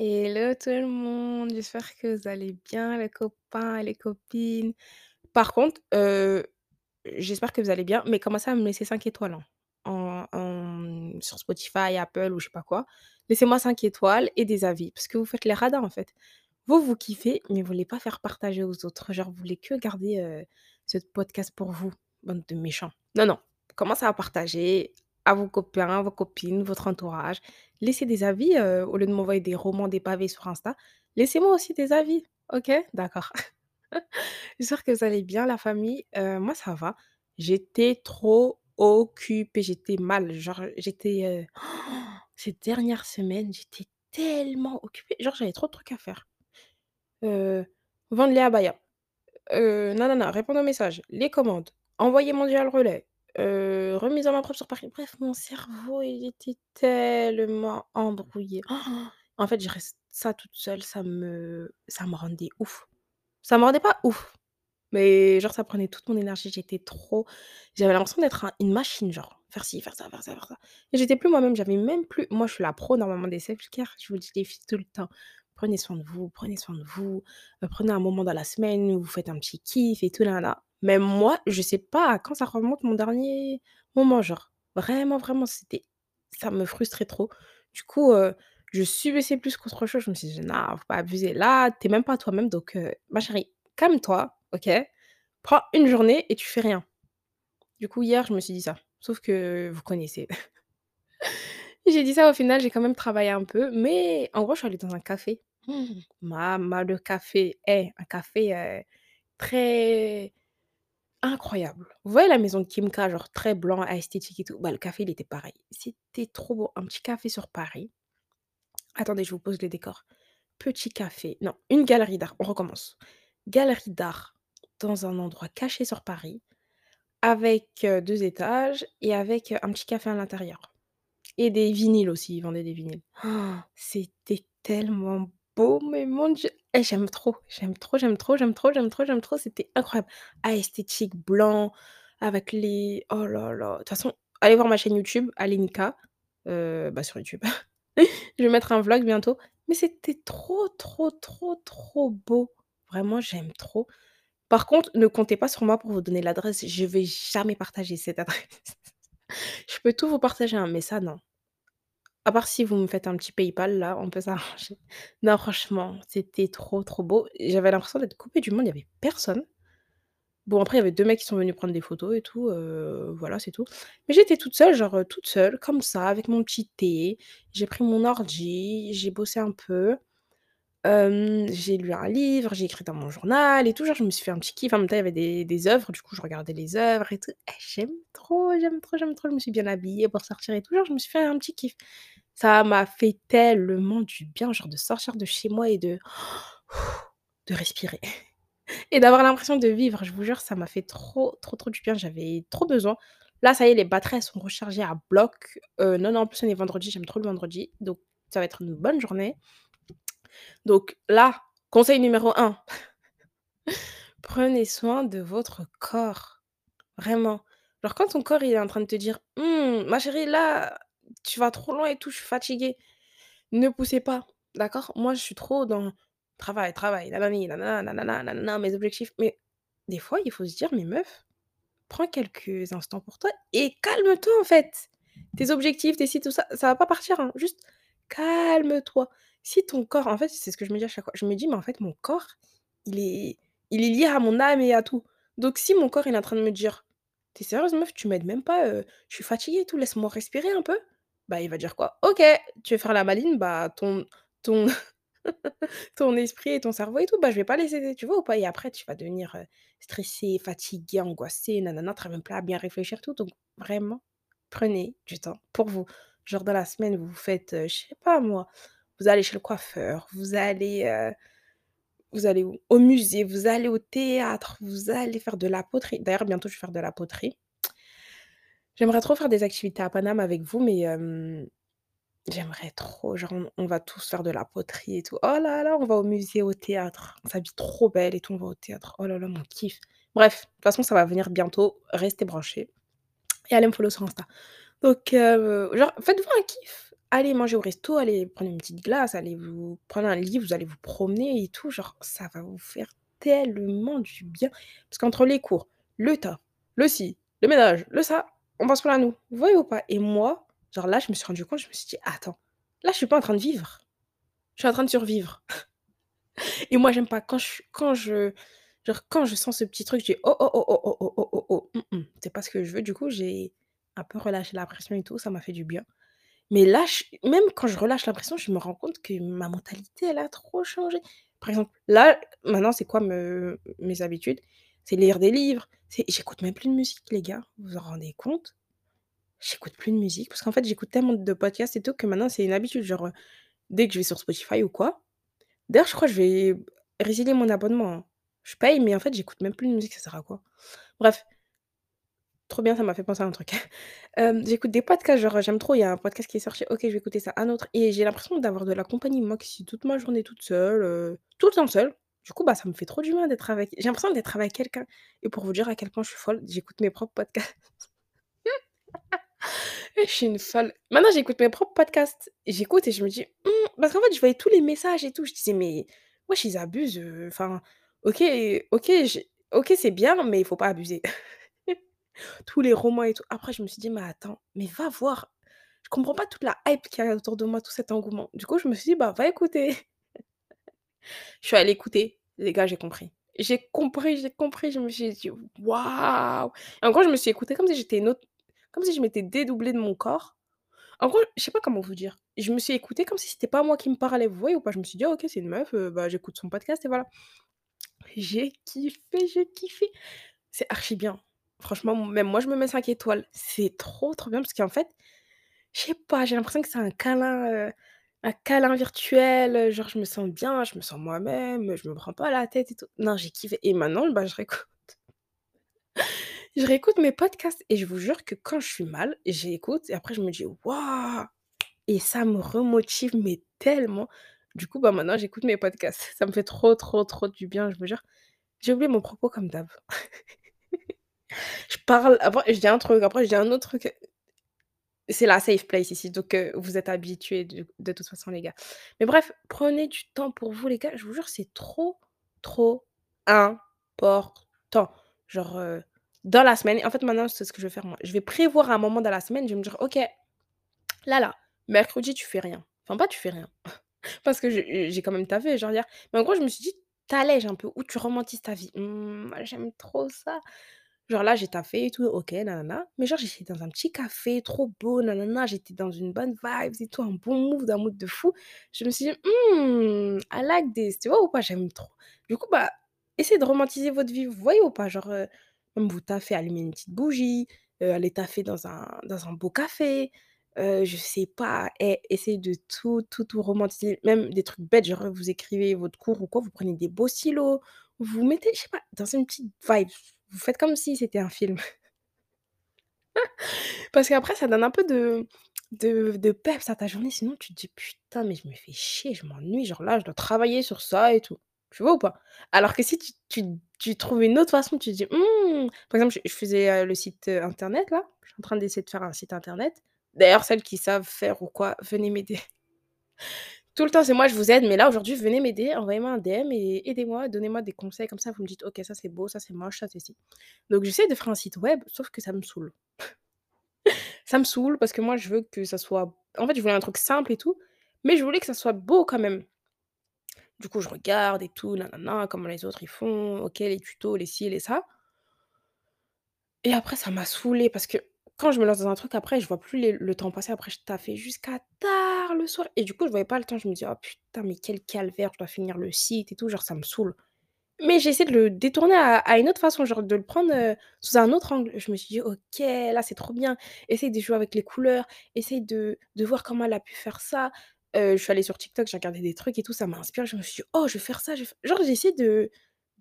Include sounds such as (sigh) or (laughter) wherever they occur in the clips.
Hello tout le monde, j'espère que vous allez bien les copains, les copines. Par contre, heu, j'espère que vous allez bien, mais commencez à me laisser 5 étoiles, hein, en sur Spotify, Apple ou je sais pas quoi. Laissez-moi 5 étoiles et des avis parce que vous faites les radins, en fait. Vous, vous kiffez, mais vous voulez pas faire partager aux autres. Genre, vous voulez que garder, heu, ce podcast pour vous, bande de méchants. Non, non, commencez à partager à vos copains, vos copines, votre entourage. Laissez des avis, heu, au lieu de m'envoyer des romans, des pavés sur Insta. Laissez-moi aussi des avis, OK? D'accord. (laughs) J'espère que vous allez bien la famille. Heu, moi ça va. J'étais trop occupée, j'étais mal, genre j'étais, (gasps) heu, ces dernières semaines, j'étais tellement occupée, genre j'avais trop de trucs à faire. Vendre les abayas, heu, nanana, répondre aux messages, les commandes, envoyer mon le relais, heu, remise en main propre sur Paris. Bref, mon cerveau, il était tellement embrouillé. (gasps) En fait, je reste ça toute seule, ça me ça me rendait ouf. Ça me rendait pas ouf, mais genre ça prenait toute mon énergie, j'étais trop j'avais l'impression d'être un une machine, genre faire ci, faire ça, faire ça, faire ça et j'étais plus moi-même, j'avais même plus moi je suis la pro normalement des self-care, je vous dis les filles tout le temps: «Prenez soin de vous, prenez soin de vous, heu, prenez un moment dans la semaine où vous faites un petit kiff et tout nanana». Mais moi, je sais pas à quand ça remonte mon dernier moment, genre. Vraiment, vraiment, c'était ça me frustrait trop. Du coup, heu, je subissais plus qu'autre chose. Je me suis dit: «Non, faut pas abuser. Là, tu es même pas toi-même donc heu, ma chérie, calme-toi, OK? Prends une journée et tu fais rien». Du coup, hier, je me suis dit ça, sauf que vous connaissez. (laughs) J'ai dit ça, au final, j'ai quand même travaillé un peu, mais en gros, je suis allée dans un café. Maman, le café, eh, un café, heu, très incroyable. Vous voyez la maison de Kim genre très blanc, esthétique et tout? Bah, le café, il était pareil. C'était trop beau, un petit café sur Paris. Attendez, je vous pose le décor. Petit café non, une galerie d'art, on recommence. Galerie d'art dans un endroit caché sur Paris avec, heu, 2 étages et avec, heu, un petit café à l'intérieur et des vinyles aussi, ils vendaient des vinyles. (gasps) C'était tellement beau, mais mon Dieu! Eh, j'aime trop, j'aime trop, j'aime trop, j'aime trop, j'aime trop, j'aime trop, c'était incroyable. Ah, esthétique, blanc, avec les oh là là! De toute façon, allez voir ma chaîne YouTube, Alénika, heu, bah, sur YouTube. (laughs) Je vais mettre un vlog bientôt, mais c'était trop, trop, trop, trop beau. Vraiment, j'aime trop. Par contre, ne comptez pas sur moi pour vous donner l'adresse, je vais jamais partager cette adresse. (laughs) Je peux tout vous partager, hein, mais ça, non. À part si vous me faites un petit PayPal, là, on peut s'arranger. (laughs) Non, franchement, c'était trop, trop beau j'avais l'impression d'être coupée du monde, il y avait personne. Bon, après, il y avait 2 mecs qui sont venus prendre des photos et tout, heu, voilà, c'est tout. Mais j'étais toute seule, genre, heu, toute seule, comme ça, avec mon petit thé. J'ai pris mon ordi, j'ai bossé un peu. J'ai lu un livre, j'ai écrit dans mon journal et tout, genre, je me suis fait un petit kiff. En même temps, il y avait des œuvres, du coup, je regardais les œuvres et tout. Eh, j'aime trop, j'aime trop, j'aime trop. Je me suis bien habillée pour sortir et tout, genre, je me suis fait un petit kiff. Ça m'a fait tellement du bien, genre, de sortir de chez moi et de (gasps) de respirer (laughs) et d'avoir l'impression de vivre. Je vous jure, ça m'a fait trop, trop, trop du bien, j'avais trop besoin. Là, ça y est, les batteries, sont rechargées à bloc. Heu, non, non, en plus, on est vendredi, j'aime trop le vendredi, donc ça va être une bonne journée. Donc là, conseil numéro 1, (laughs) prenez soin de votre corps, vraiment. Genre quand ton corps, il est en train de te dire: «Mmh, ma chérie, là, tu vas trop loin et tout, je suis fatiguée», ne poussez pas, d'accord? Moi, je suis trop dans travail, travail, nanani, nanana, nanana, nanana, mes objectifs, mais des fois, il faut se dire: «Mais meuf, prends quelques instants pour toi et calme-toi, en fait. Tes objectifs, tes ci, tout ça, ça va pas partir, hein, juste calme-toi». Si ton corps en fait, c'est ce que je me dis à chaque fois, je me dis: «Mais en fait, mon corps, il est il est lié à mon âme et à tout». Donc si mon corps, il est en train de me dire: «Tu es sérieuse meuf, tu m'aides même pas, heu, je suis fatigué et tout, laisse-moi respirer un peu». Bah, il va dire quoi? «OK, tu veux faire la maline, bah, ton ton (laughs) ton esprit et ton cerveau et tout, bah, je vais pas les aider», tu vois ou pas? Et après tu vas devenir, heu, stressée, fatiguée, angoissée, nanana, tu même pas à bien réfléchir, tout. Donc vraiment, prenez du temps pour vous. Genre dans la semaine, vous faites, heu, je sais pas moi, vous allez chez le coiffeur, vous allez, où? Au musée, vous allez au théâtre, vous allez faire de la poterie. D'ailleurs, bientôt, je vais faire de la poterie. J'aimerais trop faire des activités à Paname avec vous, mais hem, j'aimerais trop, genre on va tous faire de la poterie et tout. Oh là là, on va au musée, au théâtre, on s'habille trop belle et tout, on va au théâtre. Oh là là, mon kiff. Bref, de toute façon, ça va venir bientôt, restez branchés et allez me follow sur Insta. Donc heu, genre faites-vous un kiff, allez manger au resto, allez prendre une petite glace, allez vous prendre un livre, vous allez vous promener et tout, genre ça va vous faire tellement du bien. Parce qu'entre les cours, le tas, le ci, le ménage, le ça, on pense pas à nous. Vous voyez ou pas? Et moi, genre là, je me suis rendu compte, je me suis dit: «Attends, là, je suis pas en train de vivre, je suis en train de survivre». (laughs) Et moi, j'aime pas quand je quand je genre quand je sens ce petit truc, je dis: «Oh, oh, oh, oh, oh, oh, oh, oh, oh, mmh mh, c'est pas ce que je veux». Du coup, j'ai un peu relâché la pression et tout, ça m'a fait du bien. Mais là, même quand je relâche la pression, je me rends compte que ma mentalité, elle a trop changé. Par exemple, là, maintenant, c'est quoi me mes habitudes? C'est lire des livres, j'écoute même plus de musique, les gars, vous vous en rendez compte? J'écoute plus de musique parce qu'en fait, j'écoute tellement de podcasts et tout que maintenant, c'est une habitude. Genre, heu, dès que je vais sur Spotify ou quoi d'ailleurs, je crois que je vais résilier mon abonnement, hein. Je paye, mais en fait, j'écoute même plus de musique, ça sert à quoi? Bref, trop bien, ça m'a fait penser à un truc. Hem, (laughs) j'écoute des podcasts, genre, j'aime trop, il y a un podcast qui est sorti, OK, je vais écouter ça, un autre et j'ai l'impression d'avoir de la compagnie. Moi qui suis toute ma journée toute seule, heu, tout le temps seule, du coup, bah, ça me fait trop du bien d'être avec j'ai l'impression d'être avec quelqu'un et pour vous dire à quel point je suis folle, j'écoute mes propres podcasts. (laughs) Je suis une folle. Maintenant, j'écoute mes propres podcasts. J'écoute et je me dis: «Mmh» parce qu'en fait, je voyais tous les messages et tout. Je disais: «Mais wesh, ils abusent, heu, enfin, OK OK, OK, c'est bien, mais il faut pas abuser». (laughs) Tous les romans et tout. Après, je me suis dit: «Mais attends, mais va voir». Je comprends pas toute la hype qu'il y a autour de moi, tout cet engouement. Du coup, je me suis dit: «Bah, va écouter». (laughs) Je suis allée écouter. Les gars, j'ai compris. J'ai compris, j'ai compris. Je me suis dit: «Waouh!» en gros, je me suis écoutée comme si j'étais une autre comme si je m'étais dédoublée de mon corps. En gros, je sais pas comment vous dire. Je me suis écoutée comme si c'était pas moi qui me parlais, vous voyez ou pas? Je me suis dit: «Ah OK, c'est une meuf, heu, bah, j'écoute son podcast et voilà». J'ai kiffé, j'ai kiffé. C'est archi bien. Franchement, même moi, je me mets 5 étoiles. C'est trop, trop bien parce qu'en fait, je sais pas, j'ai l'impression que c'est un câlin, heu, un câlin virtuel, heu, genre je me sens bien, je me sens moi-même, je me prends pas la tête et tout. Non, j'ai kiffé et maintenant, bah, je réécoute (laughs) je réécoute mes podcasts et je vous jure que quand je suis mal, j'écoute et après je me dis: «Waouh!» et ça me remotive mais tellement. Du coup, bah, maintenant j'écoute mes podcasts. (laughs) Ça me fait trop, trop, trop du bien, je vous jure. J'ai oublié mon propos comme d'hab. (laughs) Je parle, après je dis un truc, après je dis un autre truc. C'est la safe place ici, donc heu, vous êtes habitués de toute façon les gars. Mais bref, prenez du temps pour vous les gars, je vous jure, c'est trop, trop important. Genre, heu, dans la semaine en fait maintenant c'est ce que je vais faire moi. Je vais prévoir un moment dans la semaine, je vais me dire: «OK, là, là, mercredi tu fais rien». Enfin pas tu fais rien, (laughs) parce que j'ai quand même taffé, genre. Mais en gros je me suis dit: «Tu allèges un peu ou tu romantises ta vie». Mmh, j'aime trop ça. Genre là, j'ai taffé et tout, OK, nanana. Mais genre, j'étais dans un petit café trop beau, nanana, j'étais dans une bonne vibes et tout, un bon mood, un mood de fou. Je me suis dit: «Mmh, I like this», tu vois ou pas? J'aime trop. Du coup, bah, essayez de romantiser votre vie, vous voyez ou pas? Genre, heu, même vous taffer, allumer une petite bougie, heu, aller taffer dans un dans un beau café, heu, je sais pas, eh, essayez de tout, tout, tout romantiser, même des trucs bêtes, genre vous écrivez votre cours ou quoi, vous prenez des beaux stylos, vous mettez, je sais pas, dans une petite vibe. Vous faites comme si c'était un film. (laughs) Parce qu'après ça donne un peu de de de peps à ta journée, sinon tu te dis: «Putain, mais je me fais chier, je m'ennuie, genre là, je dois travailler sur ça et tout». Tu vois ou pas? Alors que si tu tu trouves une autre façon, tu te dis: «Mmh» par exemple, je faisais, heu, le site, heu, internet là, je suis en train d'essayer de faire un site internet. D'ailleurs, celles qui savent faire ou quoi, venez m'aider. Tout le temps, c'est moi, je vous aide, mais là, aujourd'hui, venez m'aider, envoyez-moi un DM et aidez-moi, donnez-moi des conseils comme ça, vous me dites: «OK, ça c'est beau, ça c'est moche, ça c'est ci». Donc j'essaie de faire un site web, sauf que ça me saoule. Ça me saoule parce que moi, je veux que ça soit en fait, je voulais un truc simple et tout, mais je voulais que ça soit beau quand même. Du coup, je regarde et tout, nanana, comment les autres ils font, OK, les tutos, les ci, les ça. Et après, ça m'a saoulée parce que quand je me lance dans un truc, après, je vois plus le temps passer. Après, je taffais jusqu'à tard le soir et du coup, je voyais pas le temps. Je me dis: «Oh putain, mais quel calvaire, je dois finir le site et tout», genre ça me saoule. Mais j'ai essayé de le détourner à une autre façon, genre de le prendre, heu, sous un autre angle. Je me suis dit: «OK, là, c'est trop bien». Essaye de jouer avec les couleurs, essaye de de voir comment elle a pu faire ça. Heu, je suis allée sur TikTok, j'ai regardé des trucs et tout, ça m'a inspirée. Je me suis dit: «Oh, je vais faire ça, je vais f» genre j'ai essayé de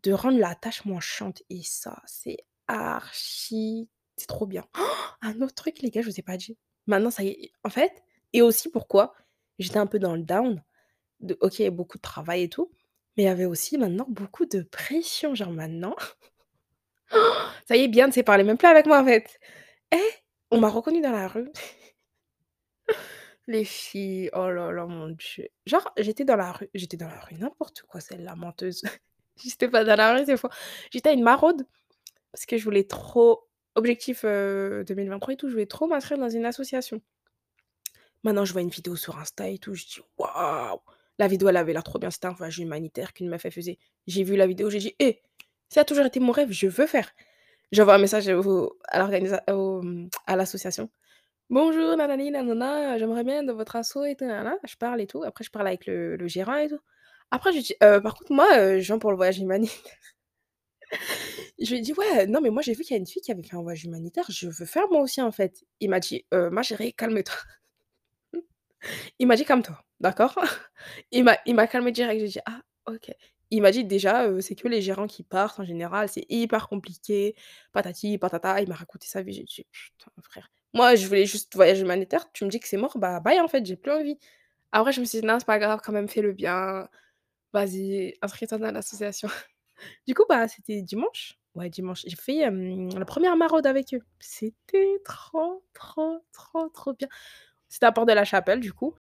de rendre la tâche moins chiante et ça, c'est archi c'est trop bien. (gasps) Un autre truc les gars, je vous ai pas dit. Maintenant ça y est, en fait et aussi pourquoi j'étais un peu dans le down de OK, beaucoup de travail et tout, mais il y avait aussi maintenant beaucoup de pression. Genre maintenant, (gasps) ça y est, bien, ne parler même plus avec moi en fait. Eh, on m'a reconnue dans la rue. (laughs) Les filles, oh là là, mon Dieu. Genre, j'étais dans la rue j'étais dans la rue, n'importe quoi celle-là, menteuse. (laughs) J'étais pas dans la rue cette fois. J'étais à une maraude parce que je voulais trop objectif, heu, 2023 et tout, je voulais trop m'inscrire dans une association. Maintenant, je vois une vidéo sur Insta et tout, je dis: «Waouh!» la vidéo, elle avait l'air trop bien, c'était un voyage humanitaire qu'une meuf, faisait. J'ai vu la vidéo, j'ai dit: «Eh, ça a toujours été mon rêve, je veux faire». J'envoie un message à l'association. «Bonjour nanani nanana, j'aimerais bien dans votre asso et tout nanana». Je parle et tout, après je parle avec le gérant et tout. Après je dis: «Heu, par contre moi, heu, je viens pour le voyage humanitaire». Je lui ai dit: «Ouais, non mais moi j'ai vu qu'il y a une fille qui avait fait un voyage humanitaire, je veux faire moi aussi en fait». Il m'a dit: «Heu, ma chérie, calme-toi». (laughs) Il m'a dit: «Calme-toi, d'accord?» (laughs) il m'a calmé direct, j'ai dit: «Ah OK». Il m'a dit: «Déjà, heu, c'est que les gérants qui partent en général, c'est hyper compliqué, patati patata». Il m'a raconté sa vie, j'ai dit: «Putain frère, moi je voulais juste voyage humanitaire, tu me dis que c'est mort, bah bye en fait, j'ai plus envie». Après je me suis dit: «Non, c'est pas grave quand même, fais le bien, vas-y, inscris-toi dans l'association». Du coup, bah, c'était dimanche. Ouais, dimanche, j'ai fait, la première maraude avec eux. C'était trop, trop, trop, trop bien. C'était à Porte de la Chapelle, du coup.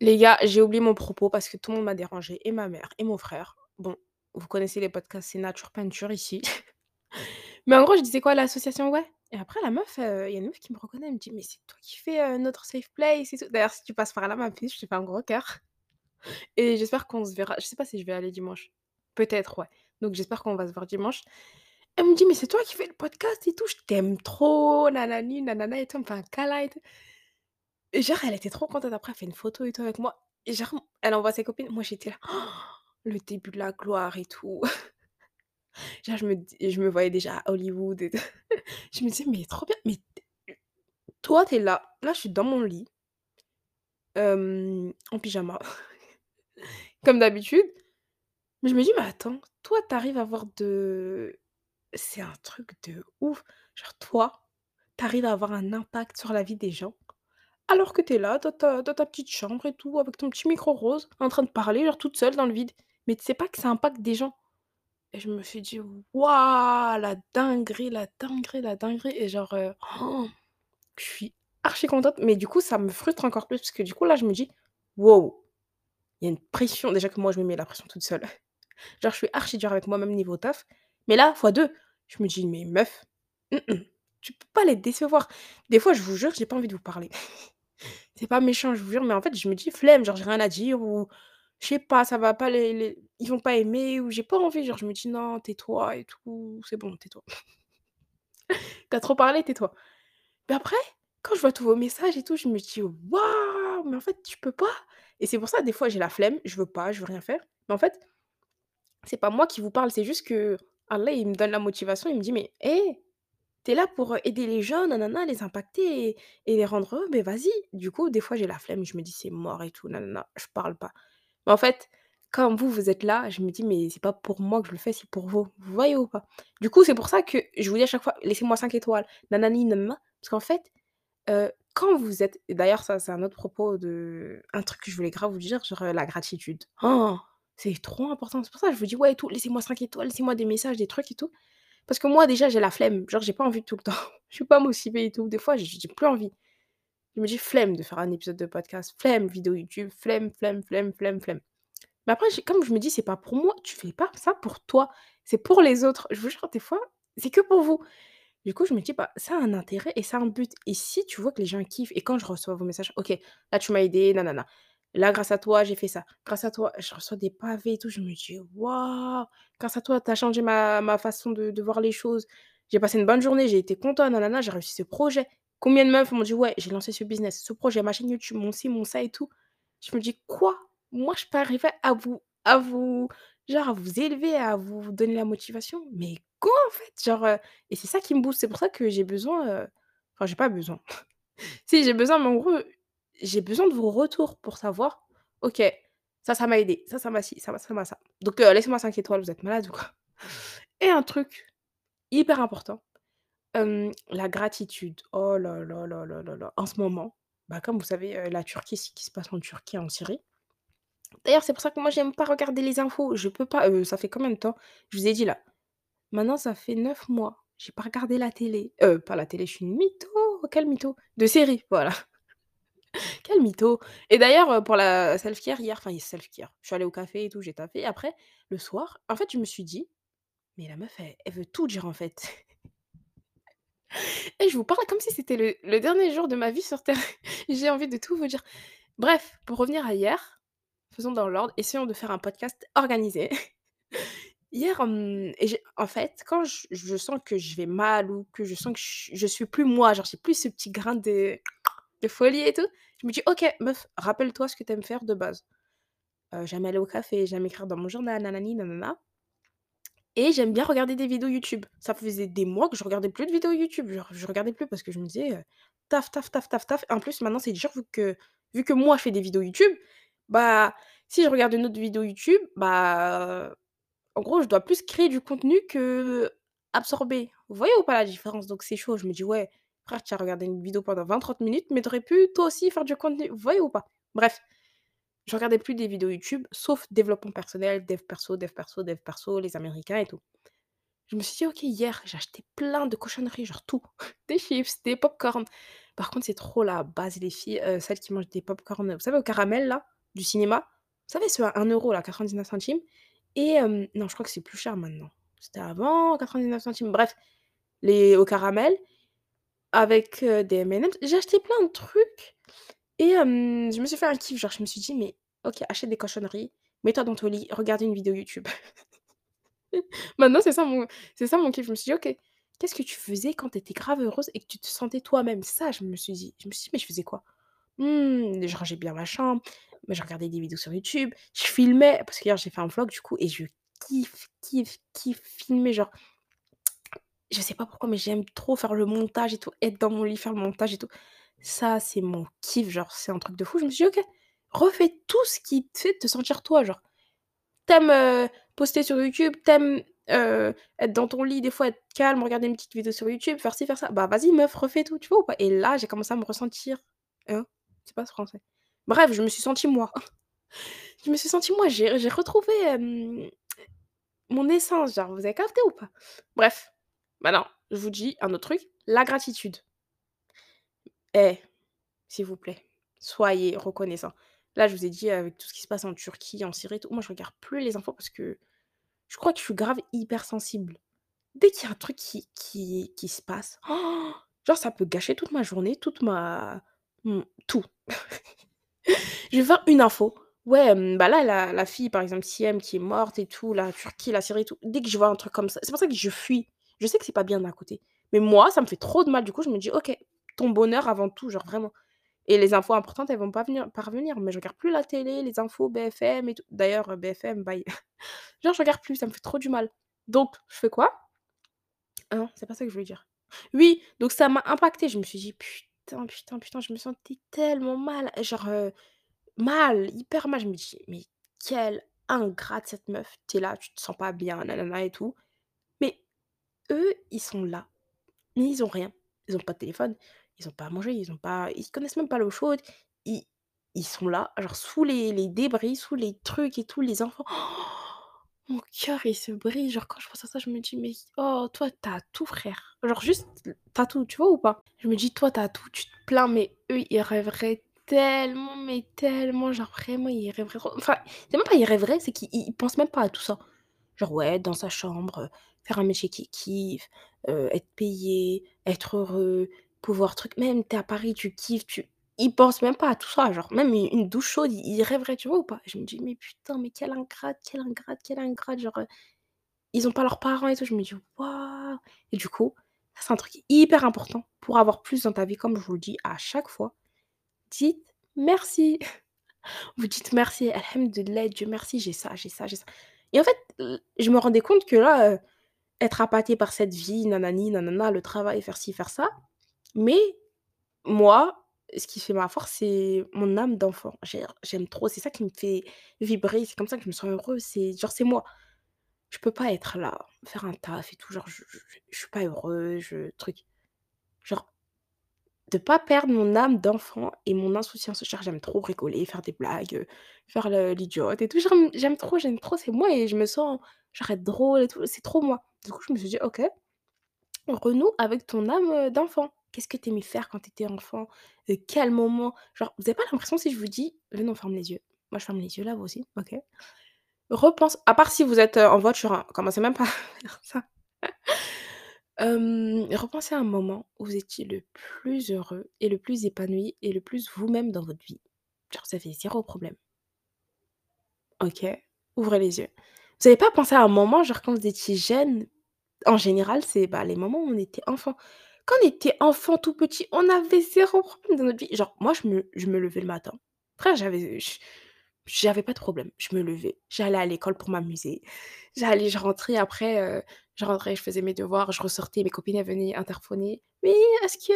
Les gars, j'ai oublié mon propos parce que tout le monde m'a dérangé et ma mère et mon frère. Bon, vous connaissez les podcasts, c'est nature peinture ici. (laughs) Mais en gros, je disais quoi? L'association, ouais? Et après la meuf, il y a une meuf qui me reconnaît, elle me dit: «Mais c'est toi qui fais, notre safe place et tout». D'ailleurs, si tu passes par là, ma puce, je te fais un gros cœur et j'espère qu'on se verra. Je sais pas si je vais aller dimanche. Peut-être, ouais. Donc j'espère qu'on va se voir dimanche. Elle me dit: «Mais c'est toi qui fais le podcast et tout, je t'aime trop, nanani nanana et tout». Me fait et tout. Et genre, elle était trop contente. Après, elle fait une photo et tout avec moi. Et genre, elle envoie ses copines. Moi, j'étais là, (gasps) le début de la gloire et tout. (laughs) Genre, je me je me voyais déjà à Hollywood. (laughs) Je me disais: «Mais trop bien, mais toi, tu es là, là, je suis dans mon lit, hem, en pyjama, (laughs) comme d'habitude». Mais je me dis: «Mais attends, toi, tu arrives à avoir de» c'est un truc de ouf. Genre, toi, tu arrives à avoir un impact sur la vie des gens, alors que tu es là dans ta petite chambre et tout, avec ton petit micro rose, en train de parler, genre toute seule dans le vide. Mais tu sais pas que ça impacte des gens. Et je me suis dit: «Waouh, la dinguerie, la dinguerie, la dinguerie» et genre, heu, je suis archi contente, mais du coup, ça me frustre encore plus parce que du coup, là, je me dis: «Wow, il y a une pression». Déjà que moi, je me mets la pression toute seule. Genre, je suis archi dure avec moi-même niveau taf, mais là, fois 2, je me dis: «Mais meuf, tu peux pas les décevoir». Des fois, je vous jure, j'ai pas envie de vous parler. (laughs) C'est pas méchant, je vous jure, mais en fait, je me dis: «Flemme», genre j'ai rien à dire ou je sais pas, ça va pas les les ils vont pas aimer ou j'ai pas envie, genre je me dis: «Non, tais-toi et tout, c'est bon, tais-toi. (laughs) Tu as trop parlé, tais-toi». Mais après, quand je vois tous vos messages et tout, je me dis: «Waouh, mais en fait, tu peux pas» et c'est pour ça, des fois, j'ai la flemme, je veux pas, je veux rien faire. Mais en fait, c'est pas moi qui vous parle, c'est juste que Allah, il me donne la motivation, il me dit: «Mais hé, tu es là pour, heu, aider les gens, nanana, les impacter et les rendre heureux, beh, vas-y». Du coup, des fois, j'ai la flemme, je me dis: «C'est mort et tout, nanana», je parle pas. Mais en fait, quand vous, vous êtes là, je me dis: «Mais c'est pas pour moi que je le fais, c'est pour vous». Vous voyez ou pas? Du coup, c'est pour ça que je vous dis à chaque fois: «Laissez-moi 5 étoiles, nanani nanana», parce qu'en fait, heu, quand vous êtes d'ailleurs ça, c'est un autre propos de un truc que je voulais grave vous dire, genre, heu, la gratitude. Oh, C'est trop important. C'est pour ça que je vous dis: «Ouais et tout, laissez-moi 5 étoiles, laissez-moi des messages, des trucs et tout». Parce que moi déjà j'ai la flemme, genre j'ai pas envie tout le temps. (laughs) Je suis pas motivée et tout. Des fois j'ai plus envie. Je me dis: «Flemme de faire un épisode de podcast, flemme vidéo YouTube, flemme, flemme, flemme, flemme, flemme». Mais après comme je me dis: «C'est pas pour moi, tu fais pas ça pour toi, c'est pour les autres». Je vous jure des fois, c'est que pour vous. Du coup je me dis: «Bah, ça a un intérêt et ça a un but» et si tu vois que les gens kiffent et quand je reçois vos messages: «OK, là tu m'as aidé, nanana. Là grâce à toi j'ai fait ça. Grâce à toi» je reçois des pavés et tout, je me dis: «Waouh! Grâce à toi, tu as changé ma ma façon de voir les choses. J'ai passé une bonne journée, j'ai été content, nanana, j'ai réussi ce projet». Combien de meufs m'ont dit: «Ouais, j'ai lancé ce business, ce projet, ma chaîne YouTube, mon ci, mon ça et tout». Je me dis: «Quoi? Moi je peux arriver à vous à vous genre à vous élever, à vous donner la motivation? Mais go en fait!» genre, heu et c'est ça qui me booste. C'est pour ça que j'ai besoin, heu enfin j'ai pas besoin. (laughs) Si j'ai besoin, mais en gros, j'ai besoin de vos retours pour savoir: «OK, ça, ça m'a aidé, ça, ça m'a ci, ça m'a ça m'a ça». Donc heu, laissez-moi 5 étoiles, vous êtes malade ou quoi? Et un truc hyper important, la gratitude. Oh là là là là là là, en ce moment, bah, comme vous savez, heu, la Turquie, ce qui se passe en Turquie, en Syrie. D'ailleurs, c'est pour ça que moi j'aime pas regarder les infos, je peux pas, heu, ça fait combien de temps? Je vous ai dit là, maintenant ça fait 9 mois, j'ai pas regardé la télé, heu, pas la télé, je suis une mytho, quelle mytho? De série, voilà. Quel mytho et d'ailleurs, pour la self-care hier, enfin self-care, je suis allée au café et tout, j'ai taffé. Après, le soir, en fait, je me suis dit: «Mais la meuf, elle veut tout dire, en fait». (laughs) Et je vous parle comme si c'était le dernier jour de ma vie sur terre. (laughs) J'ai envie de tout vous dire. Bref, pour revenir à hier, faisons dans l'ordre, essayons de faire un podcast organisé. (laughs) Hier, et en fait, quand je sens que je vais mal ou que je sens que je suis plus moi, genre j'ai plus ce petit grain de folie et tout, je me dis: «OK meuf, rappelle-toi ce que tu aimes faire de base. Heu, j'aime aller au café, j'aime écrire dans mon journal, nanani nanana et j'aime bien regarder des vidéos YouTube». Ça faisait des mois que je regardais plus de vidéos YouTube, genre je regardais plus parce que je me disais, heu, taf, taf, taf, taf, taf en plus maintenant c'est dur vu que vu que moi je fais des vidéos YouTube, bah, si je regarde une autre vidéo YouTube, bah, en gros je dois plus créer du contenu qu'absorber. Vous voyez ou pas la différence? Donc c'est chaud, je me dis: «Ouais, frère tu as regardé une vidéo pendant 20-30 minutes, mais tu aurais pu toi aussi faire du contenu». Vous voyez ou pas? Bref, je regardais plus des vidéos YouTube, sauf développement personnel, dev perso, dev perso, dev perso, les américains et tout. Je me suis dit: «OK, hier, j'ai acheté plein de cochonneries, genre tout, (laughs) des chips, des pop-corn». Par contre, c'est trop la base les filles, heu, celles qui mangent des pop-corn, vous savez au caramel là, du cinéma? Vous savez ceux à 1 € là, 99 centimes? Et non je crois que c'est plus cher maintenant. C'était avant 99 centimes, bref, les au caramel avec, des M&M's. J'ai acheté plein de trucs et je me suis fait un kiff, genre je me suis dit: «Mais OK, achète des cochonneries, mets-toi dans ton lit, regarde une vidéo YouTube». (laughs) Maintenant c'est ça mon c'est ça mon kiff. Je me suis dit: «OK, qu'est-ce que tu faisais quand tu étais grave heureuse et que tu te sentais toi-même?» ça, je me suis dit. Je me suis dit: «Mais je faisais quoi?» «Mmh, je rangeais bien ma chambre, mais je regardais des vidéos sur YouTube, je filmais» parce qu'hier j'ai fait un vlog du coup et je kiffe, kiffe, kiffe filmer genre je sais pas pourquoi, mais j'aime trop faire le montage et tout, être dans mon lit, faire le montage et tout. Ça, c'est mon kiff, genre c'est un truc de fou. Je me suis dit: «OK, refais tout ce qui te fait te sentir toi», genre. Tu aimes, heu, poster sur YouTube, tu aimes, heu, être dans ton lit, des fois être calme, regarder une petite vidéo sur YouTube, faire ci, faire ça, bah vas-y meuf, refais tout, tu vois ou pas? Et là, j'ai commencé à me ressentir hein? C'est pas ce français. Bref, je me suis sentie moi. (laughs) Je me suis sentie moi, j'ai retrouvé, mon essence, genre, vous avez capté ou pas? Bref, maintenant, je vous dis un autre truc, la gratitude. Eh, s'il vous plaît, soyez reconnaissants. Là, je vous ai dit avec tout ce qui se passe en Turquie, en Syrie tout, moi je regarde plus les infos parce que je crois que je suis grave hypersensible. Dès qu'il y a un truc qui qui qui se passe, (gasps) genre ça peut gâcher toute ma journée, toute ma tout. (laughs) Je vais voir une info, ouais, bah là, la la fille par exemple Siem qui est morte et tout, la Turquie, la Syrie et tout, dès que je vois un truc comme ça c'est pour ça que je fuis. Je sais que c'est pas bien d'un côté, mais moi, ça me fait trop de mal. Du coup, je me dis: «OK, ton bonheur avant tout», genre vraiment. Et les infos importantes, elles vont pas venir parvenir, mais je regarde plus la télé, les infos BFM et tout. D'ailleurs, heu, BFM, bye. (laughs) Genre je regarde plus, ça me fait trop du mal. Donc je fais quoi? Ah non, c'est pas ça que je voulais dire. Oui, donc ça m'a impactée. Je me suis dit: «Putain, putain, putain», je me sentais tellement mal, genre, heu, mal, hyper mal. Je me dis: «Mais quelle ingrate cette meuf». Tu es là, tu te sens pas bien, nanana et tout. Eux, ils sont là, mais ils ont rien. Ils ont pas de téléphone, ils ont pas à manger, ils ont pas ils connaissent même pas l'eau chaude. Ils ils sont là, genre sous les les débris, sous les trucs et tout, les enfants. (gasps) Mon cœur, il se brise, genre quand je pense à ça, je me dis: «Mais oh, toi, tu as tout frère». Genre juste, tu as tout, tu vois ou pas? Je me dis: «Toi, tu as tout, tu te plains, mais eux, ils rêveraient tellement, mais tellement, genre vraiment, ils rêveraient trop». Enfin, c'est même pas ils rêveraient, c'est qu'ils ils pensent même pas à tout ça. Genre ouais, dans sa chambre, faire un métier qu'il kiffe, être payé, être heureux, pouvoir truc même tu es à Paris, tu kiffes, tu ils pensent même pas à tout ça, genre même une douche chaude, ils rêveraient, tu vois ou pas? Je me dis: «Mais putain, mais quelle ingrate, quelle ingrate, quelle ingrate», genre, ils ont pas leurs parents et tout. Je me dis: «Waouh» et du coup, c'est un truc hyper important pour avoir plus dans ta vie, comme je vous le dis à chaque fois, dites merci. (laughs) Vous dites merci: «Alhamdoulilah, Dieu merci, j'ai ça, j'ai ça, j'ai ça» et en fait, je me rendais compte que là, être appâtée par cette vie, nanani nanana, le travail, faire ci, faire ça, mais moi, ce qui fait ma force, c'est mon âme d'enfant. J'ai j'aime trop, c'est ça qui me fait vibrer, c'est comme ça que je me sens heureuse, c'est genre c'est moi. Je peux pas être là, faire un taf et tout, genre je je je suis pas heureuse, je truc. Genre, de pas perdre mon âme d'enfant et mon insouciance, genre j'aime trop rigoler, faire des blagues, faire l'idiote et tout, j'aime trop, j'aime trop, c'est moi et je me sens être drôle et tout, c'est trop moi. Du coup, je me suis dit: «OK, renoue avec ton âme, d'enfant». Qu'est-ce que tu aimais faire quand tu étais enfant? Heu, quel moment? Genre, vous avez pas l'impression si je vous dis venez on ferme les yeux. Moi je ferme les yeux là, vous aussi? OK. Repense à part si vous êtes, en voiture, hein, commencez même pas (laughs) à faire ça. Repensez à un moment où vous étiez le plus heureux et le plus épanoui et le plus vous-même dans votre vie. Genre vous avez zéro problème. OK, ouvrez les yeux. Vous avez pas pensé à un moment, genre quand vous étiez jeune, en général, c'est, bah, les moments où on était enfant. Quand on était enfant tout petit, on avait zéro problème dans notre vie. Genre moi je me je me levais le matin. Frère, j'avais j'avais pas de problème. Je me levais, j'allais à l'école pour m'amuser. J'allais je rentrais après, heu, je rentrais, je faisais mes devoirs, je ressortais, mes copines, elles venaient interphoner: «Oui, est-ce que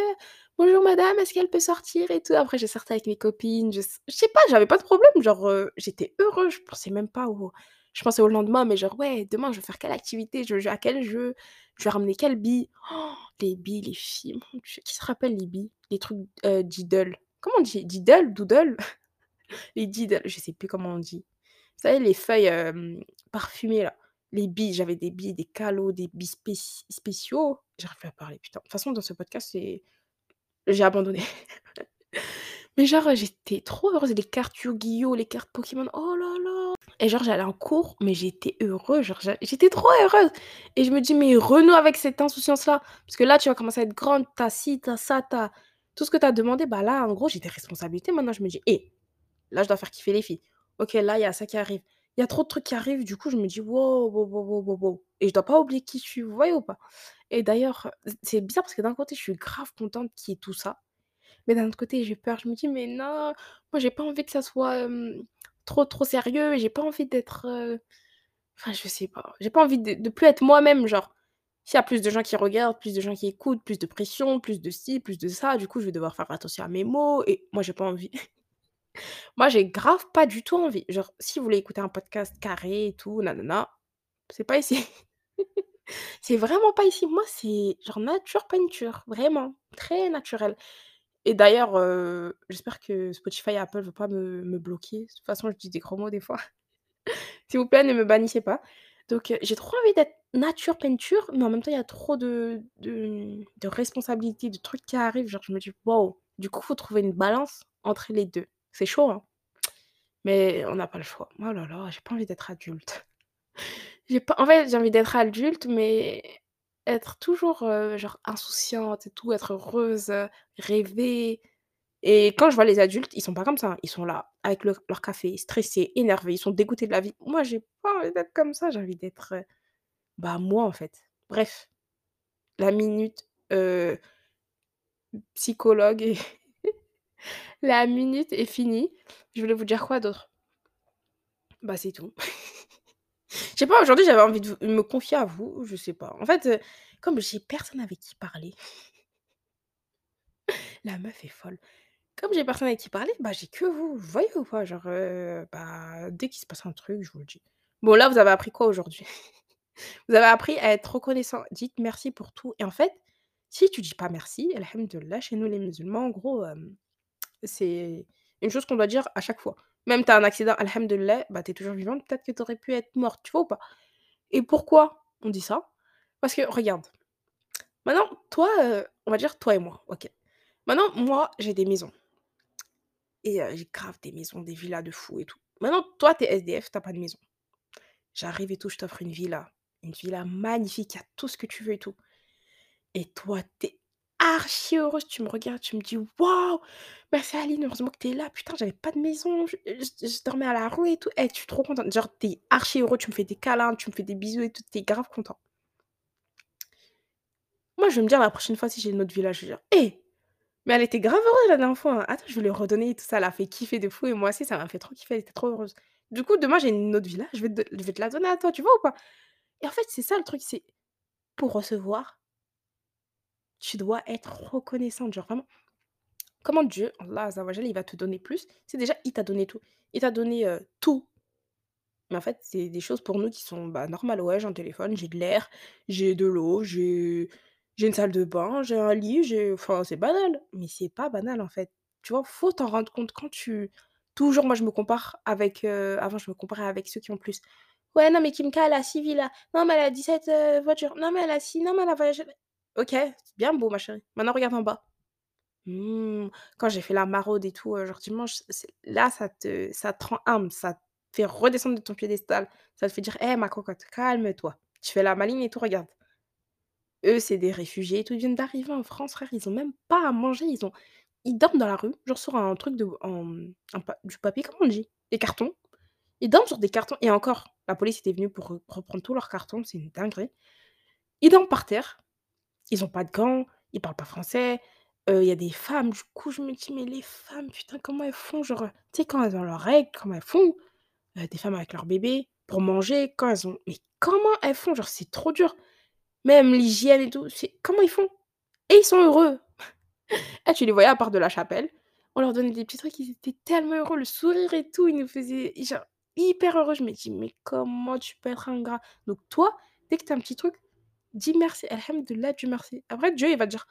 bonjour madame, est-ce qu'elle peut sortir et tout?» après je sortais avec mes copines, je sais pas, j'avais pas de problème, genre, heu, j'étais heureuse, je pensais même pas au je pensais au lendemain, mais genre: «Ouais, demain je vais faire quelle activité? Je vais jouer à quel jeu? Je vais ramener quelle bille?» les billes, les filles, mon Dieu, qui se rappelle les billes? Les trucs, heu, Diddle. Comment on dit? Diddle? Doodle? Les Diddle, je sais plus comment on dit. Vous savez les feuilles, parfumées là, les billes, j'avais des billes, des calots, des billes spéci spéciaux. J'arrive plus à parler, putain. De toute façon dans ce podcast, c'est j'ai abandonné. (laughs) Mais genre, j'étais trop heureuse, les cartes Yu-Gi-Oh, les cartes Pokémon, oh là là! Et genre j'allais en cours, mais j'étais heureuse, genre j'étais trop heureuse! Et je me dis: «Mais renoue avec cette insouciance-là, parce que là tu vas commencer à être grande, tu as ci, tu as ça, tu as tout ce que tu as demandé». Bah là, en gros, j'ai des responsabilités maintenant, je me dis: «Eh, là je dois faire kiffer les filles. OK, là il y a ça qui arrive». Il y a trop de trucs qui arrivent, du coup je me dis: «Wow, wow, wow, wow, wow, wow» et je dois pas oublier qui je suis, vous voyez ou pas? Et d'ailleurs, c'est bizarre parce que d'un côté je suis grave contente qu'il y ait tout ça, mais d'un autre côté j'ai peur, je me dis: «Mais non, moi j'ai pas envie que ça soit, trop, trop sérieux j'ai pas envie d'être, heu» enfin je sais pas, j'ai pas envie de de plus être moi-même, genre. S'il y a plus de gens qui regardent, plus de gens qui écoutent, plus de pression, plus de ci, plus de ça, du coup je vais devoir faire attention à mes mots et moi j'ai pas envie. Moi j'ai grave pas du tout envie. Genre si vous voulez écouter un podcast carré et tout, nanana, c'est pas ici. (laughs) C'est vraiment pas ici. Moi c'est genre nature peinture, vraiment, très naturel. Et d'ailleurs, heu, j'espère que Spotify et Apple veut pas me me bloquer. De toute façon, je dis des gros mots des fois. (laughs) S'il vous plaît, ne me bannissez pas. Donc heu, j'ai trop envie d'être nature peinture, mais en même temps, il y a trop de de responsabilités, de trucs qui arrivent, genre je me dis: «Waouh!» du coup, faut trouver une balance entre les 2. C'est chaud, hein, mais on n'a pas le choix. Oh là là, j'ai pas envie d'être adulte. (laughs) J'ai pas en fait, j'ai envie d'être adulte, mais être toujours, heu, genre insouciante et tout, être heureuse, heu, rêver et quand je vois les adultes, ils sont pas comme ça, hein. Ils sont là, avec leur café, stressés, énervés, ils sont dégoûtés de la vie. Moi, j'ai pas envie d'être comme ça, j'ai envie d'être, heu, bah, moi, en fait. Bref, la minute, psychologue est la minute est finie. Je voulais vous dire quoi d'autre? Bah, c'est tout. (laughs) Je sais pas, aujourd'hui, j'avais envie de me confier à vous, je sais pas. En fait, heu, comme j'ai personne avec qui parler (laughs) la meuf est folle. Comme j'ai personne avec qui parler, bah, j'ai que vous, vous voyez ou pas? Genre, heu, bah, dès qu'il se passe un truc, je vous le dis. Bon, là, vous avez appris quoi aujourd'hui? (laughs) Vous avez appris à être reconnaissant. Dites merci pour tout et en fait, si tu dis pas merci, alhamdoulilah, chez nous les musulmans, en gros, hem, c'est une chose qu'on doit dire à chaque fois. Même tu as un accident, alhamdoulilah, bah, tu es toujours vivante, peut-être que tu aurais pu être morte, tu vois ou pas? Et pourquoi on dit ça? Parce que regarde, maintenant toi, heu, on va dire toi et moi, OK. Maintenant moi, j'ai des maisons et heu, j'ai grave des maisons, des villas de fou et tout. Maintenant toi, tu es SDF, tu as pas de maison. J'arrive et tout, je t'offre une villa, une villa magnifique, il y a tout ce que tu veux et tout. Et toi, tu es archi heureuse, tu me regardes, tu me dis: «Waouh! Merci Aline, heureusement que tu es là, putain, j'avais pas de maison, je je dormais à la rue et tout». Eh, je suis trop contente, genre tu es archi heureux, tu me fais des câlins, tu me fais des bisous et tout, tu es grave content. Moi, je vais me dire la prochaine fois si j'ai une autre villa, je vais dire: «Eh, mais elle était grave heureuse la dernière fois, hein. Attends, je vais lui redonner et tout ça, elle a fait kiffer de fou et moi aussi ça m'a fait trop kiffer, elle était trop heureuse». Du coup, demain, j'ai une autre villa, je vais te je vais te la donner à toi, tu vois ou pas? Et en fait, c'est ça le truc, c'est pour recevoir tu dois être reconnaissante, genre vraiment comment Dieu, Allah il va te donner plus, c'est déjà il t'a donné tout. Il t'a donné, heu, tout, mais en fait, c'est des choses pour nous qui sont, bah, normales. Ouais, j'ai un téléphone, j'ai de l'air, j'ai de l'eau, j'ai une salle de bain, j'ai un lit, j'ai enfin, c'est banal, mais c'est pas banal, en fait. Tu vois? Faut t'en rendre compte quand tu toujours moi je me compare avec, heu, avant je me comparais avec ceux qui ont plus. «Ouais, non mais Kimka elle a 6 villas, non mais elle a 17, heu, voitures, non mais elle a ci, non mais elle a voyagé». OK, bien beau ma chérie. Maintenant regarde en bas. Mmh, quand j'ai fait la maraude et tout, heu, genre dimanche, c'est là ça te te rend humble, ça te fait redescendre de ton piédestal. Ça te fait dire: «Eh ma cocotte, calme-toi. Tu fais la maligne et tout, regarde». Eux, c'est des réfugiés et tout, ils viennent d'arriver en France frère, ils ont même pas à manger, ils ont ils dorment dans la rue, genre sur un truc de en, du papier, comment on dit? Des cartons. Ils dorment sur des cartons et encore, la police était venue pour re reprendre tous leurs cartons, c'est une dinguerie. Ils dorment par terre, ils ont pas de gants, ils parlent pas français, il y a des femmes, du coup, je me dis: «Mais les femmes, putain, comment elles font?» genre, tu sais, quand elles ont leurs règles, comment elles font? Des femmes avec leurs bébés, pour manger, quand elles ont mais comment elles font? Genre, c'est trop dur. Même l'hygiène et tout, c'est comment ils font? Et ils sont heureux! Eh, (laughs) tu les voyais à part de la chapelle, on leur donnait des petits trucs, ils étaient tellement heureux, le sourire et tout, ils nous faisaient genre hyper heureux. Je me dis: «Mais comment tu peux être ingrat?» donc toi, dès que tu as un petit truc, dis merci, alhamdoulilah, dis merci. Après Dieu, il va te dire: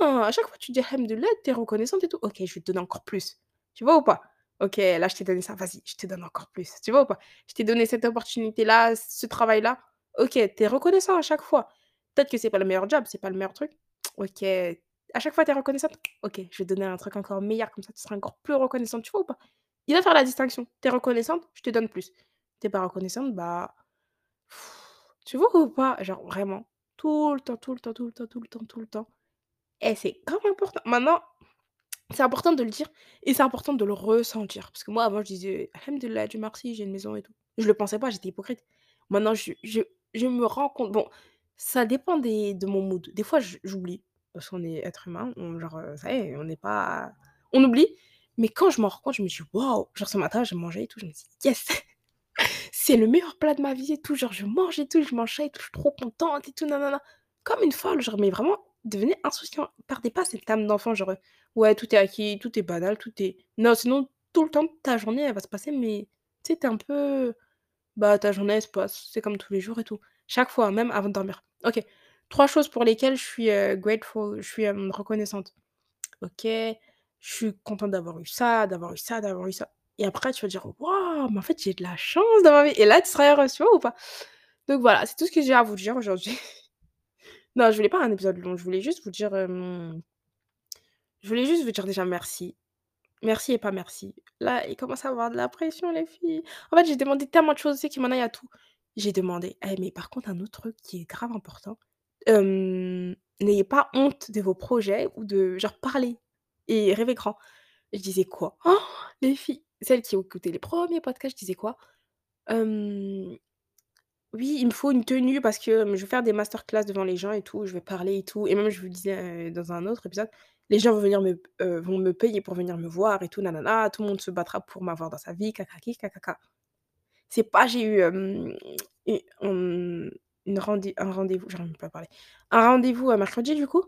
«Ah, à chaque fois tu dis alhamdoulilah, tu es reconnaissante et tout, OK, je vais te donner encore plus». Tu vois ou pas? OK, là je t'ai donné ça, vas-y, je te donne encore plus. Tu vois ou pas? Je t'ai donné cette opportunité-là, ce travail-là. OK, tu es reconnaissant à chaque fois. Peut-être que c'est pas le meilleur job, c'est pas le meilleur truc. OK, à chaque fois tu es reconnaissante? OK, je vais te donner un truc encore meilleur, comme ça tu seras encore plus reconnaissante, tu vois ou pas? Il va faire la distinction. Tu es reconnaissante? Je te donne plus. Tu es pas reconnaissante, bah tu vois ou pas? Genre vraiment, tout le temps, tout le temps, tout le temps, tout le temps, tout le temps et c'est grave important. Maintenant, c'est important de le dire et c'est important de le ressentir parce que moi avant je disais: «Alhamdoulilah, Dieu merci, j'ai une maison et tout». Je le pensais pas, j'étais hypocrite. Maintenant je je je me rends compte bon, ça dépend des de mon mood. Des fois j'oublie parce qu'on est être humain, on genre, heu, ça y est, on n'est pas on oublie, mais quand je m'en rends compte, je me dis: «Waouh!» genre ce matin, j'ai mangé et tout, je me dis: «Yes! C'est le meilleur plat de ma vie et tout», genre je mange et tout, je mange et tout, je suis trop contente et tout, nanana. Comme une folle, genre mais vraiment, devenez insouciant, perdez pas cette âme d'enfant, genre, heu, ouais, tout est acquis, tout est banal, tout est non, sinon tout le temps ta journée, elle va se passer, mais tu sais, tu es un peu bah, ta journée, elle se passe, c'est comme tous les jours et tout. Chaque fois, même avant de dormir. OK, 3 choses pour lesquelles je suis, heu, grateful, je suis, hem, reconnaissante. OK, je suis contente d'avoir eu ça, d'avoir eu ça, d'avoir eu ça et après tu vas dire: «Waouh, mais en fait, j'ai de la chance dans ma vie» et là, tu seras heureuse, tu vois ou pas? Donc voilà, c'est tout ce que j'ai à vous dire aujourd'hui. (laughs) Non, je voulais pas un épisode long, je voulais juste vous dire, hem je voulais juste vous dire déjà merci. Merci et pas merci. Là, il commence à avoir de la pression les filles. En fait, j'ai demandé tellement de choses, sais, qu'il m'en aille à tout. J'ai demandé eh mais par contre un autre truc qui est grave important, n'ayez pas honte de vos projets ou de genre parler et rêver grand. Je disais quoi? Oh, Les filles, celles qui écouté les premiers podcasts, je disais quoi? Oui, il me faut une tenue parce que, je vais faire des master class devant les gens et tout, je vais parler et tout et même je vous disais, dans un autre épisode, les gens vont venir me vont me payer pour venir me voir et tout nanana, tout le monde se battra pour m'avoir dans sa vie, kakaki kakaka. C'est pas j'ai eu, une rendez un rendez-vous j'arrive même pas à parler. Un rendez-vous, heu, mercredi du coup,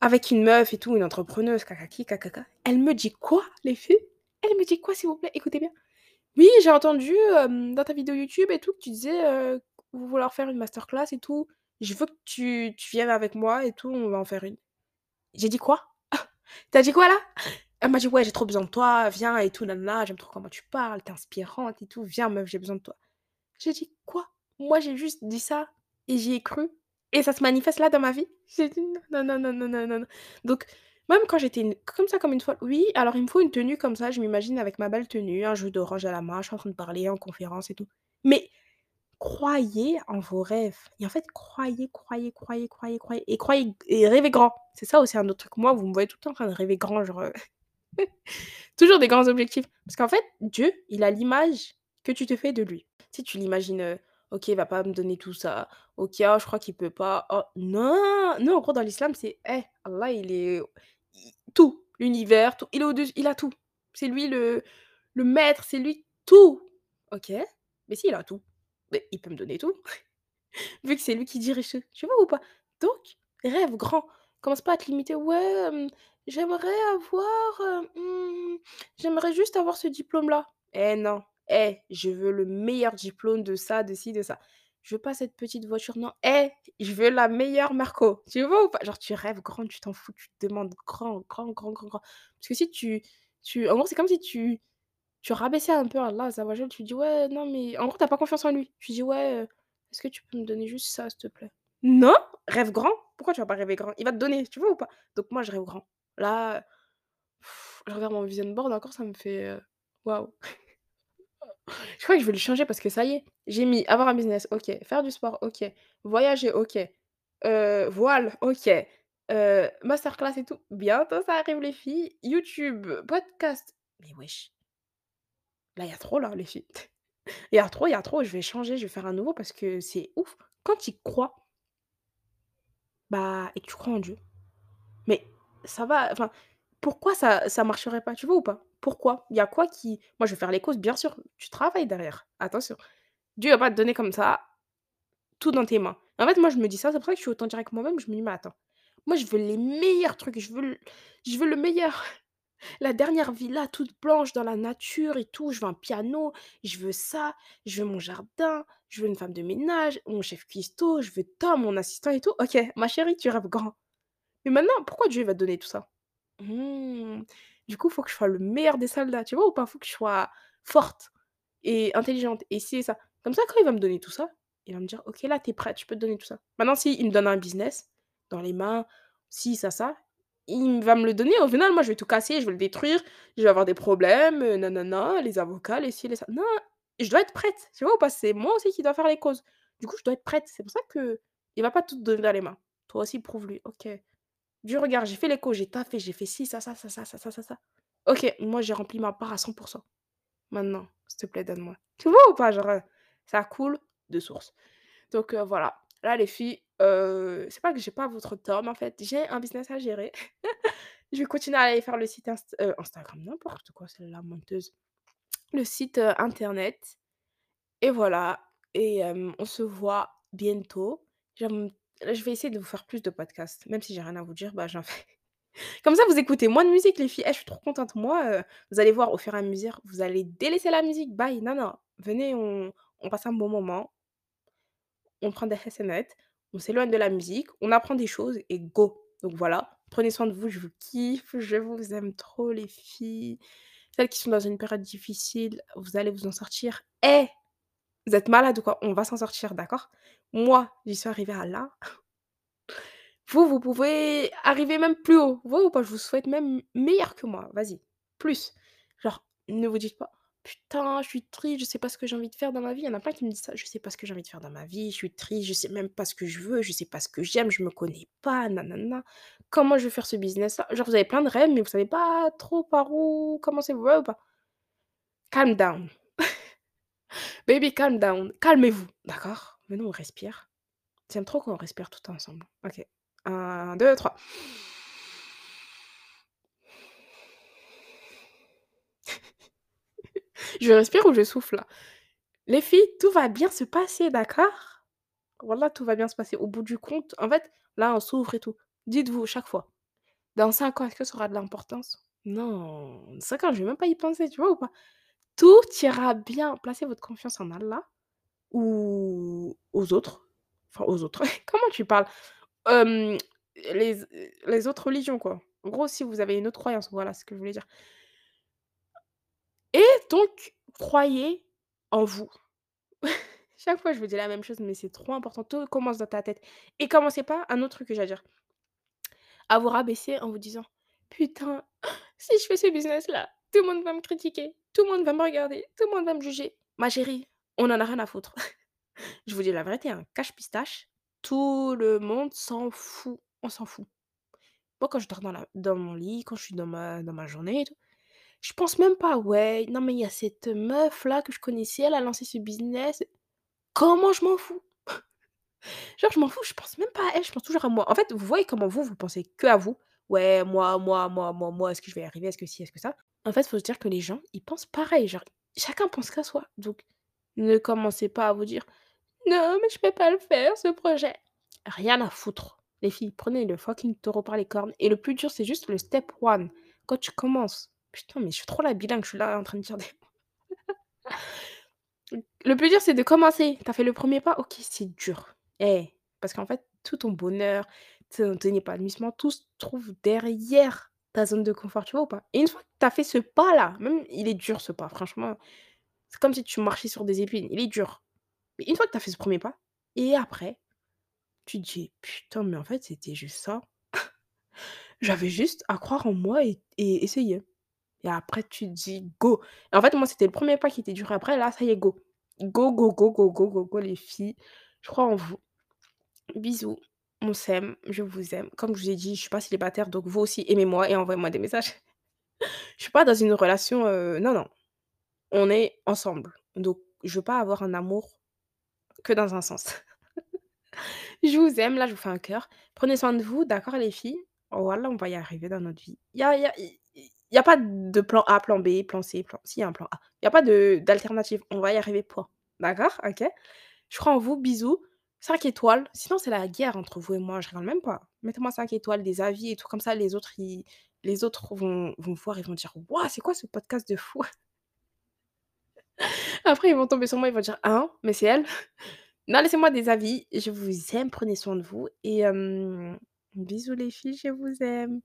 avec une meuf et tout, une entrepreneuse, kakaki kakaka. Elle me dit quoi les filles? Elle me dit quoi s'il vous plaît? Écoutez bien. «Oui, j'ai entendu, hem, dans ta vidéo YouTube et tout que tu disais, heu, vouloir faire une master class et tout. Je veux que tu tu viennes avec moi et tout, on va en faire une». J'ai dit: «Quoi? (laughs) Tu as dit quoi là?» Elle m'a dit: «Ouais, j'ai trop besoin de toi, viens et tout nanana, j'aime trop comment tu parles, tu es inspirante et tout, viens meuf, j'ai besoin de toi». J'ai dit: «Quoi?» Moi j'ai juste dit ça et j'y ai cru et ça se manifeste là dans ma vie? J'ai dit: «Non, non, non, non, non, non, non». Donc même quand j'étais comme ça, comme une folle, oui, alors il me faut une tenue comme ça, je m'imagine avec ma belle tenue, un jus d'orange à la main, je suis en train de parler en conférence et tout. Mais croyez en vos rêves et en fait, croyez, croyez, croyez, croyez, croyez et croyez et rêvez grand. C'est ça aussi un autre truc. Moi, vous me voyez tout le temps en train de rêver grand, genre, heu, (laughs) toujours des grands objectifs. Parce qu'en fait, Dieu, il a l'image que tu te fais de lui. Sais, tu l'imagines, heu, OK, il va pas me donner tout ça. OK, oh, je crois qu'il peut pas. Oh non! Non, en gros, dans l'islam, c'est eh, Allah, il est tout, l'univers, tout, il est au-dessus, il a tout. C'est lui le maître, c'est lui tout. OK, mais s'il a tout, beh, il peut me donner tout, (laughs) vu que c'est lui qui dirige tout, tu vois ou pas? Donc rêve grand, commence pas à te limiter: «Ouais, j'aimerais avoir, heu, mmh, j'aimerais juste avoir ce diplôme-là». Eh non, eh, je veux le meilleur diplôme de ça, de ci, de ça. Je veux pas cette petite voiture, non. Eh, je veux la meilleure Marco, tu vois ou pas? Genre tu rêves grand, tu t'en fous, tu te demandes grand, grand, grand, grand, grand. Parce que si tu tu en gros, c'est comme si tu tu rabaissais un peu Allah Azza wa Jal, tu dis: «Ouais, non mais» en gros, tu as pas confiance en lui. Tu dis: «Ouais, heu, est-ce que tu peux me donner juste ça, s'il te plaît?» non! rêve grand? Pourquoi tu vas pas rêver grand? Il va te donner, tu vois ou pas? Donc moi, je rêve grand. Là, je regarde mon vision board encore, ça me fait, heu, waouh. Je crois que je vais le changer parce que ça y est, j'ai mis avoir un business, OK, faire du sport, OK, voyager, OK, heu, voile, OK, heu, masterclass et tout, bientôt ça arrive les filles, YouTube, podcast, mais wesh, là, il y a trop là, les filles. (laughs) Il y a trop, il y a trop, je vais changer, je vais faire un nouveau parce que c'est ouf. Quand tu crois, bah et que tu crois en Dieu, mais ça va enfin, pourquoi ça ça marcherait pas, tu vois ou pas? Pourquoi? Il y a quoi qui moi, je vais faire les causes, bien sûr, tu travailles derrière, attention. Dieu va pas te donner comme ça, tout dans tes mains. En fait, moi, je me dis ça, c'est pour ça que je suis autant direct moi-même, je me dis: «Mais attends, moi, je veux les meilleurs trucs, je veux le je veux le meilleur, (laughs) la dernière villa toute blanche dans la nature et tout, je veux un piano, je veux ça, je veux mon jardin, je veux une femme de ménage, mon chef cuistot, je veux Tom, mon assistant et tout». OK, ma chérie, tu rêves grand. Mais maintenant, pourquoi Dieu va te donner tout ça? Mmh, du coup, il faut que je sois le meilleur des soldats, tu vois ou pas? Il Faut que je sois forte et intelligente et ci et ça. Comme ça, quand il va me donner tout ça, il va me dire: «OK, là, tu es prête, je peux te donner tout ça». Maintenant, si il me donne un business dans les mains, si ça, ça, il va me le donner, au final, moi, je vais tout casser, je vais le détruire, je vais avoir des problèmes, heu, nanana, les avocats, les ci, les ça. Non, je dois être prête, tu vois ou pas? C'est moi aussi qui dois faire les causes. Du coup, je dois être prête. C'est pour ça qu'il va pas tout te donner dans les mains. Toi aussi, prouve-lui. OK. Dis: «Regarde, j'ai fait l'écho, j'ai taffé, j'ai fait ci, ça, ça, ça, ça, ça, ça, ça, ça. OK, moi, j'ai rempli ma part à 100% Maintenant, s'il te plaît, donne-moi». Tu vois ou pas? Genre, heu, ça coule de source. Donc heu, voilà. Là, les filles, heu, c'est pas que j'ai pas votre tome, en fait, j'ai un business à gérer. (laughs) Je vais continuer à aller faire le site Instagram, n'importe quoi celle-là, menteuse. Le site, internet et voilà et on se voit bientôt. J'aime je vais essayer de vous faire plus de podcasts, même si j'ai rien à vous dire, bah, j'en fais. (laughs) Comme ça, vous écoutez moins de musique, les filles. Eh, je suis trop contente. Moi, heu, vous allez voir au fur et à mesure, vous allez délaisser la musique. Bye, non, non, venez, on passe un bon moment, on prend des hassanates, on s'éloigne de la musique, on apprend des choses et go. Donc voilà, prenez soin de vous, je vous kiffe, je vous aime trop les filles. Celles qui sont dans une période difficile, vous allez vous en sortir. Eh! Vous êtes malades ou quoi? On va s'en sortir, d'accord? Moi, j'y suis arrivée à là. Vous, vous pouvez arriver même plus haut. Vous ou pas? Je vous souhaite même meilleur que moi. Vas-y, plus. Genre, ne vous dites pas: «Putain, je suis triste, je sais pas ce que j'ai envie de faire dans ma vie». Il y en a plein qui me disent ça: «Je sais pas ce que j'ai envie de faire dans ma vie, je suis triste, je sais même pas ce que je veux, je sais pas ce que j'aime, je me connais pas, nanana. Comment je vais faire ce business-là?» genre, vous avez plein de rêves, mais vous savez pas trop par où commencer. Vous voyez ou pas? Calm down. Baby, calm down. Calmez-vous, d'accord? Maintenant, on respire. J'aime trop quand on respire tout ensemble. OK. 1, 2, 3. Je respire ou je souffle là? Les filles, tout va bien se passer, d'accord? Voilà, tout va bien se passer. Au bout du compte, en fait, là, on s'ouvre et tout. Dites-vous chaque fois: «Dans 5 ans, est-ce que ça aura de l'importance?» Non, 5 ans, je vais même pas y penser, tu vois ou pas? Tout ira bien. Placez votre confiance en Allah ou aux autres. Enfin, aux autres. (laughs) Comment tu parles? Les les autres religions, quoi. En gros, si vous avez une autre croyance, voilà ce que je voulais dire. Et donc, croyez en vous. (laughs) Chaque fois, je vous dis la même chose, mais c'est trop important. Tout commence dans ta tête. Et commencez pas un autre truc que j'ai à dire. À vous rabaisser en vous disant: «Putain, (gasps) si je fais ce business-là, tout le monde va me critiquer, tout le monde va me regarder, tout le monde va me juger». Ma chérie, on en a rien à foutre. (laughs) Je vous dis la vérité, un cache-pistache, tout le monde s'en fout. On s'en fout. Moi, quand je dors dans mon lit, quand je suis dans ma dans ma journée et tout, je pense même pas: «Ouais, non mais il y a cette meuf-là que je connaissais, elle a lancé ce business». Comment je m'en fous? (laughs) Genre je m'en fous, je pense même pas à elle, je pense toujours à moi. En fait, vous voyez comment vous, vous pensez que à vous. «Ouais, moi, moi, moi, moi, moi, est-ce que je vais y arriver? Est-ce que si, est-ce que ça?» En fait, faut se dire que les gens, ils pensent pareil, genre chacun pense qu'à soi. Donc ne commencez pas à vous dire: «Non, mais je peux pas le faire ce projet». Rien à foutre. Les filles, prenez le fucking taureau par les cornes et le plus dur, c'est juste le step one. Quand tu commences. Putain, mais je suis trop la bilingue, je suis là en train de dire des (laughs) le plus dur, c'est de commencer. Tu as fait le premier pas, OK, c'est dur. Eh, parce qu'en fait, tout ton bonheur, ton épanouissement, tout se trouve derrière ta zone de confort, tu vois ou pas? Et une fois que tu fait ce pas-là, même il est dur ce pas, franchement, c'est comme si tu marchais sur des épines, il est dur. Mais une fois que tu fait ce premier pas et après, Tu te dis: «Putain, mais en fait, c'était juste ça. (laughs) J'avais juste à croire en moi et essayer» et après tu dis: «Go» et en fait, moi, c'était le 1er pas qui était dur. Après là, ça y est, go. Go, go, go, go, go, go, go les filles, je crois en vous. Bisous, on s'aime, je vous aime. Comme je vous ai dit, je suis pas célibataire, donc vous aussi aimez-moi et envoyez-moi des messages. (laughs) Je suis pas dans une relation, heu non, non, on est ensemble, donc je veux pas avoir un amour que dans un sens. (laughs) Je vous aime, là, je vous fais un cœur. Prenez soin de vous, d'accord les filles? Voilà, on va y arriver dans notre vie. Il y a y a y a pas de plan A, plan B, plan C, plan si, il y a un plan A. Il y a pas d'alternative, on va y arriver, point. D'accord? OK? Je crois en vous, bisous. 5 étoiles, sinon c'est la guerre entre vous et moi, je rigole même pas. Mettez-moi 5 étoiles, des avis et tout comme ça, les autres les autres vont vont voir, ils vont dire: «Waouh, c'est quoi ce podcast de fou?» (laughs) Après ils vont tomber sur moi, ils vont dire: «Hein? Mais c'est elle?» (laughs) non, laissez-moi des avis. Je vous aime, prenez soin de vous et bisous les filles, je vous aime.